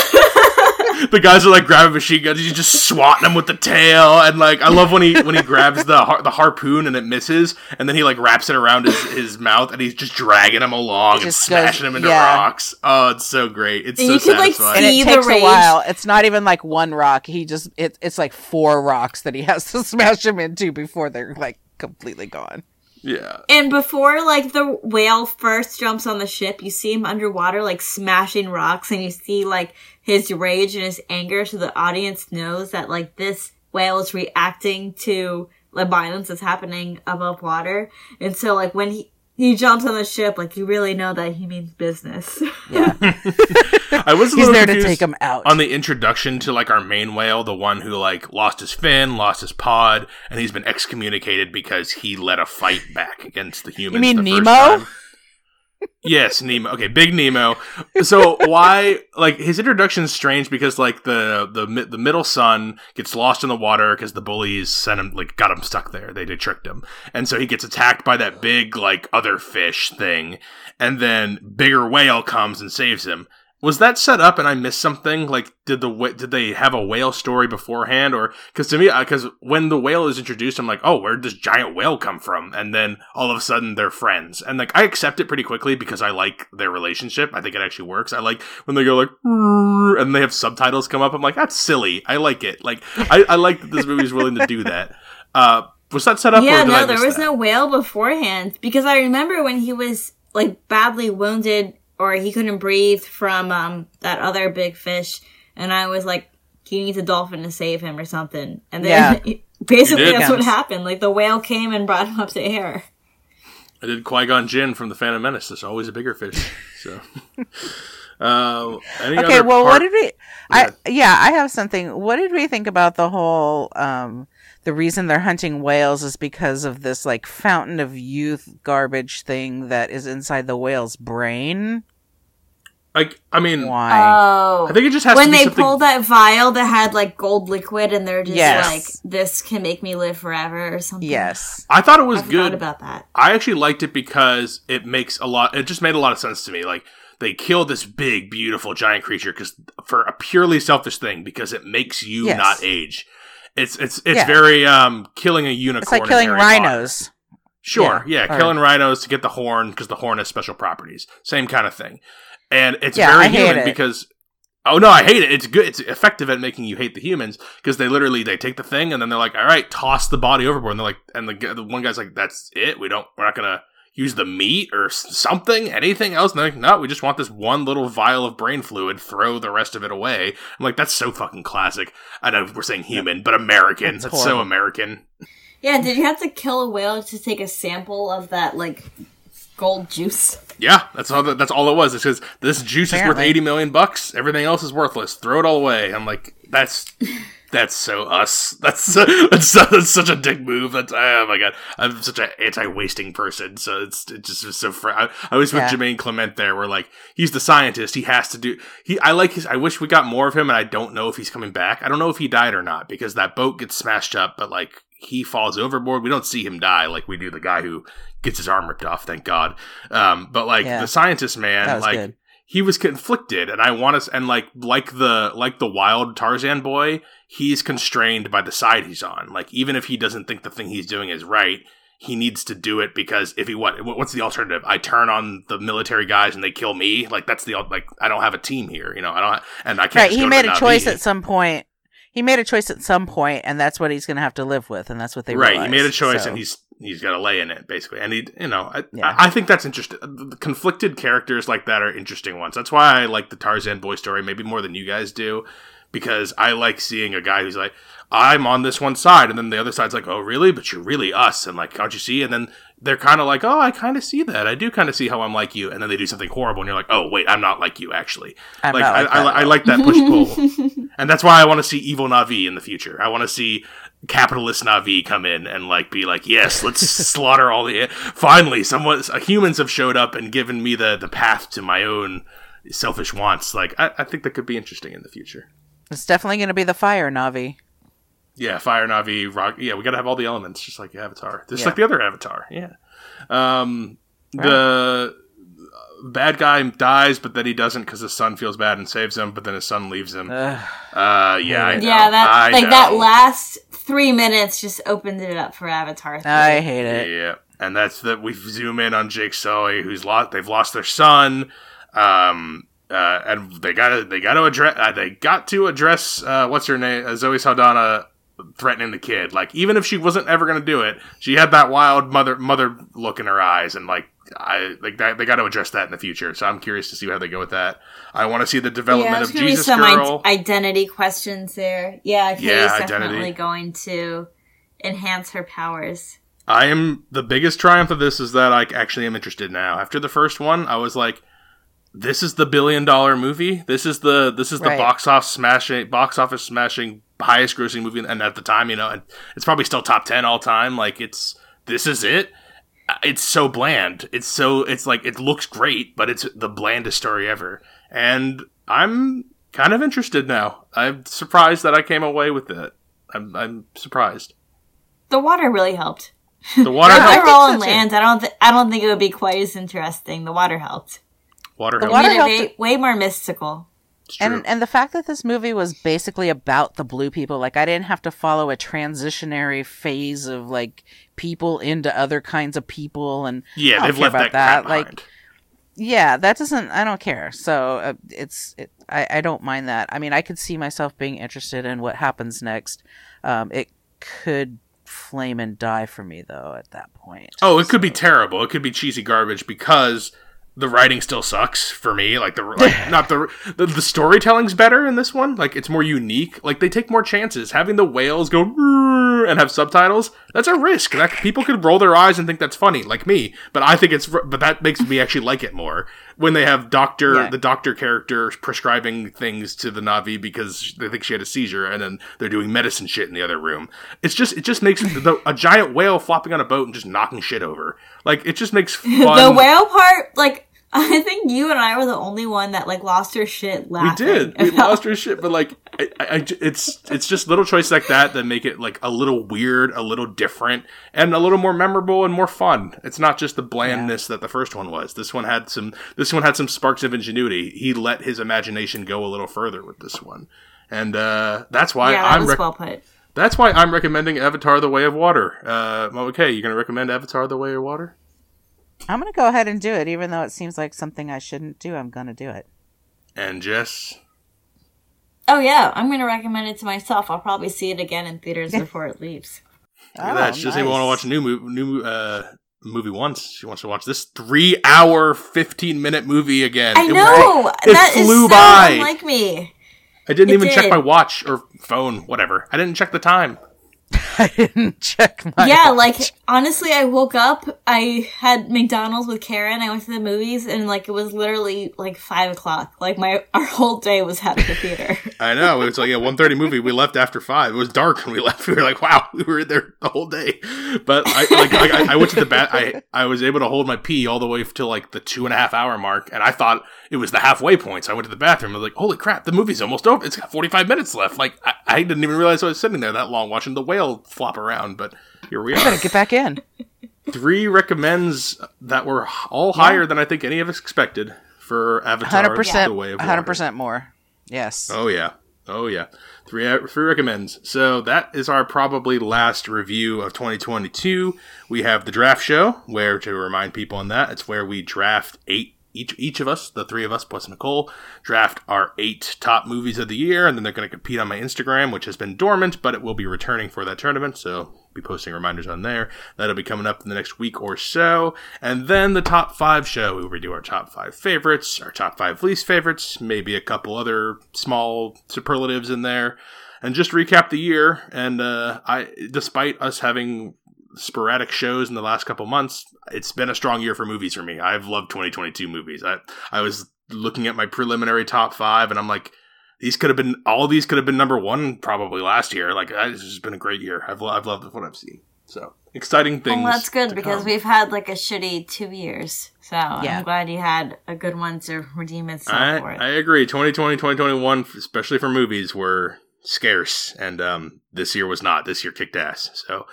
the guys are like grabbing machine guns. He's just swatting them with the tail, and like I love when he when he grabs the har- the harpoon and it misses, and then he like wraps it around his, his mouth, and he's just dragging him along and Just goes- smashing him into yeah. rocks. Oh, it's so great! It's And so you could, like, satisfying. And See it the takes a while. It's not even like one rock. He just, it, it's like four rocks that he has to smash him into before they're like completely gone. Yeah, And before like the whale first jumps on the ship, you see him underwater like smashing rocks and you see like his rage and his anger so the audience knows that like this whale is reacting to the violence that's happening above water. And so like when he he jumps on the ship, like you really know that he means business. Yeah. I was a He's there to take him out. on the introduction to like our main whale, the one who like lost his fin, lost his pod, and he's been excommunicated because he led a fight back against the humans. You mean the first Nemo? Yes, Nemo. Okay, Big Nemo. So why like his introduction is strange because like the the the middle son gets lost in the water because the bullies sent him like got him stuck there. They, they tricked him, and so he gets attacked by that big like other fish thing, and then bigger whale comes and saves him. Was that set up and I missed something? Like, did the did they have a whale story beforehand, or because to me, because when the whale is introduced, I'm like, oh, where did this giant whale come from? And then all of a sudden they're friends, and like I accept it pretty quickly because I like their relationship. I think it actually works. I like when they go like, and they have subtitles come up. I'm like, that's silly. I like it. Like, I, I like that this movie's willing to do that. Uh, was that set up? yeah, or did I no, there was that? no whale beforehand because I remember when he was like badly wounded or he couldn't breathe from um that other big fish, and I was like, he needs a dolphin to save him or something, and then basically that's what happened. Like the whale came and brought him up to air. I did Qui Gon Jinn from the Phantom Menace. There's always a bigger fish. So, uh, any okay, other well, part- what did we? I yeah, I have something. What did we think about the whole? um The reason they're hunting whales is because of this like fountain of youth garbage thing that is inside the whale's brain. Like, I mean, Why? Oh, I think it just has when to be they something. pulled that vial that had like gold liquid, and they're just Yes. like, "This can make me live forever" or something. yes. I thought it was I good. about that. I actually liked it because it makes a lot. It just made a lot of sense to me. Like they kill this big, beautiful, giant creature because for a purely selfish thing because it makes you Yes. not age. It's it's it's Yeah. very um killing a unicorn. It's like killing Harry Potter. rhinos. Sure, yeah, Yeah, or- killing rhinos to get the horn because the horn has special properties. Same kind of thing, and it's Yeah, very I hate human it. because. Oh no, I hate it. It's good. It's effective at making you hate the humans because they literally they take the thing and then they're like, "All right, toss the body overboard." And they're like, and the, the one guy's like, "That's it. We don't. We're not gonna use the meat or something, anything else." And they're like, "No, we just want this one little vial of brain fluid. Throw the rest of it away." I'm like, "That's so fucking classic." I know we're saying human, but American. That's That's, so. American. Yeah, did you have to kill a whale to take a sample of that like gold juice? Yeah, that's all. That's all it was. It says this juice is worth eighty million bucks. Everything else is worthless. Throw it all away. I'm like, that's that's so us. That's that's, that's such a dick move. That's oh my god. I'm such an anti-wasting person. So it's it just was so. Fr- I, I was with Yeah. Jemaine Clement there. Where like he's the scientist. He has to do. He. I like his. I wish we got more of him. And I don't know if he's coming back. I don't know if he died or not because that boat gets smashed up. But like he falls overboard. We don't see him die like we do the guy who gets his arm ripped off. Thank God. Um, but like Yeah. the scientist man, like good. he was conflicted, and I want to and like like the like the wild Tarzan boy, he's constrained by the side he's on. Like even if he doesn't think the thing he's doing is right. He needs to do it because if he what what's the alternative? I turn on the military guys and they kill me. Like that's the like I don't have a team here, you know. I don't and I can't. Right. He made a choice at some point. He made a choice at some point, and that's what he's going to have to live with, and that's what they right he made a choice so- and he's he's got to lay in it basically. And he you know I, Yeah. I, I think that's interesting the conflicted characters like that are interesting ones. That's why i like the tarzan boy story maybe more than you guys do because i like seeing a guy who's like i'm on this one side and then the other side's like oh really? But you're really us and like can't you see? And then they're kind of like oh i kind of see that. I do kind of see how i'm like you. And then they do something horrible and you're like oh wait i'm not like you actually. I'm like, not I, like I, that I like that push pull. And that's why I want to see evil Navi in the future. I want to see capitalist Navi come in and like be like, yes, let's slaughter all the. Finally, someone uh, humans have showed up and given me the the path to my own selfish wants. Like, I, I think that could be interesting in the future. It's definitely going to be the fire Navi. Yeah, fire Navi, rock. Yeah, we got to have all the elements, just like Avatar, just Yeah. like the other Avatar. Yeah. Um, the bad guy dies, but then he doesn't because his son feels bad and saves him. But then his son leaves him. Ugh. Uh, yeah, I know. yeah, that I like that last three minutes just opened it up for Avatar. 3. I hate it. Yeah, and that's that. We zoom in on Jake Sully, who's lost. They've lost their son, um, uh, and they got to they got to address. Uh, they got to address uh, what's her name, uh, Zoe Saldana, threatening the kid. Like even if she wasn't ever going to do it, she had that wild mother mother look in her eyes, and like I like that. They got to address that in the future. So I'm curious to see how they go with that. I want to see the development there's of gonna be Jesus some Girl. i- identity questions there. Yeah, Katie's Yeah, definitely identity. going to enhance her powers. I am the biggest triumph of this is that I actually am interested now. After the first one, I was like, "This is the billion dollar movie. This is the this is the Right. box office smashing box office smashing highest grossing movie." And at the time, you know, and it's probably still top ten all time. Like it's this is it. It's so bland. It's so it's like it looks great, but it's the blandest story ever. And I'm kind of interested now. I'm surprised that I came away with it. I'm I'm surprised. The water really helped. The water If I they helped. were all so in too. land, I don't. Th- I don't think it would be quite as interesting. The water helped. Water The helped. water Made helped- way, way more mystical. And and the fact that this movie was basically about the blue people, like I didn't have to follow a transitionary phase of like people into other kinds of people, and I Yeah, don't they've care left about that, crap Like, yeah, that doesn't. I don't care. So uh, it's. It, I I don't mind that. I mean, I could see myself being interested in what happens next. Um, it could flame and die for me though at that point. oh, it could be terrible. It could be cheesy garbage because the writing still sucks for me. Like the like, not the, the the storytelling's better in this one. Like it's more unique. Like they take more chances. Having the whales go and have subtitles that's a risk. That people could roll their eyes and think that's funny, like me. But I think it's but that makes me actually like it more when they have doctor Yeah. the doctor character prescribing things to the Navi because they think she had a seizure, and then they're doing medicine shit in the other room. It's just it just makes the, a giant whale flopping on a boat and just knocking shit over. Like it just makes fun. the whale part, like I think you and I were the only one that like lost her shit last we laughing. did. We about- lost our shit, but like, I, I, I- it's it's just little choices like that that make it like a little weird, a little different, and a little more memorable and more fun. It's not just the blandness that the first one was. This one had some. This one had some sparks of ingenuity. He let his imagination go a little further with this one, and uh, that's why yeah, that I'm. rec- well put. that's why I'm recommending Avatar: The Way of Water. Uh, okay, you're gonna recommend Avatar: The Way of Water? I'm gonna go ahead and do it, even though it seems like something I shouldn't do. I'm gonna do it. And Jess, Oh yeah, I'm gonna recommend it to myself. I'll probably see it again in theaters before it leaves. Look at Oh, that. She doesn't even want to watch a new movie, new uh, movie once. She wants to watch this three-hour, fifteen-minute movie again. I It- know it that is flew so by. unlike me. I didn't it even check my watch or phone, whatever. I didn't check the time. I didn't check my. yeah, watch. like honestly, I woke up. I had McDonald's with Karen. I went to the movies, and like it was literally like five o'clock. Like my our whole day was of the theater. I know it was like a 1.30 movie. We left after five. It was dark when we left. We were like, "Wow, we were there the whole day." But I like, I, I went to the bat. I I was able to hold my pee all the way to like the two and a half hour mark, and I thought it was the halfway point. So I went to the bathroom. I was like, "Holy crap, the movie's almost over. It's got 45 minutes left." Like I, I didn't even realize I was sitting there that long watching the whale flop around, but here we are. Gotta get back in. Three recommends that were all higher than I think any of us expected for Avatar: Hundred percent. The Way of Hundred Water. percent more. Yes. Oh yeah. Oh yeah. Three uh, three recommends. So that is our probably last review of 2022. We have the draft show, where to remind people on that, it's where we draft eight each each of us, the three of us plus Nicole, draft our eight top movies of the year, and then they're going to compete on my Instagram, which has been dormant, but it will be returning for that tournament. So be posting reminders on there. That'll be coming up in the next week or so. And then the top five show, we do our top five favorites, our top five least favorites, maybe a couple other small superlatives in there, and just recap the year. And uh, I, despite us having sporadic shows in the last couple months, it's been a strong year for movies for me. I've loved 2022 movies. I I was looking at my preliminary top five, and I'm like these could have been all these could have been number one probably last year. Like this has been a great year. I've I've loved what I've seen. So exciting things. Well, that's good to because come. we've had like a shitty two years. So Yeah. I'm glad you had a good one to redeem itself I, for it. I agree. 2020, 2021, especially for movies, were scarce, and um, this year was not. This year kicked ass. So,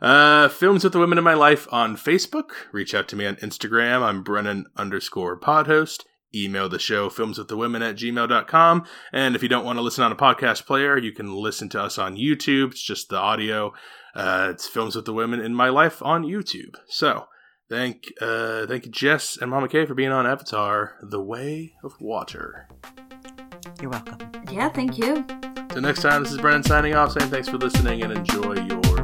uh, films with the women in my life on Facebook. Reach out to me on Instagram. I'm Brennan underscore podhost. Email the show films with the women at gmail.com. And if you don't want to listen on a podcast player, you can listen to us on YouTube. It's just the audio. Uh, it's films with the women in my life on YouTube. So, Thank, uh, thank you, Jess and Mama K, for being on Avatar: The Way of Water. You're welcome. yeah, thank you. Till next time, this is Brennan signing off, saying thanks for listening and enjoy your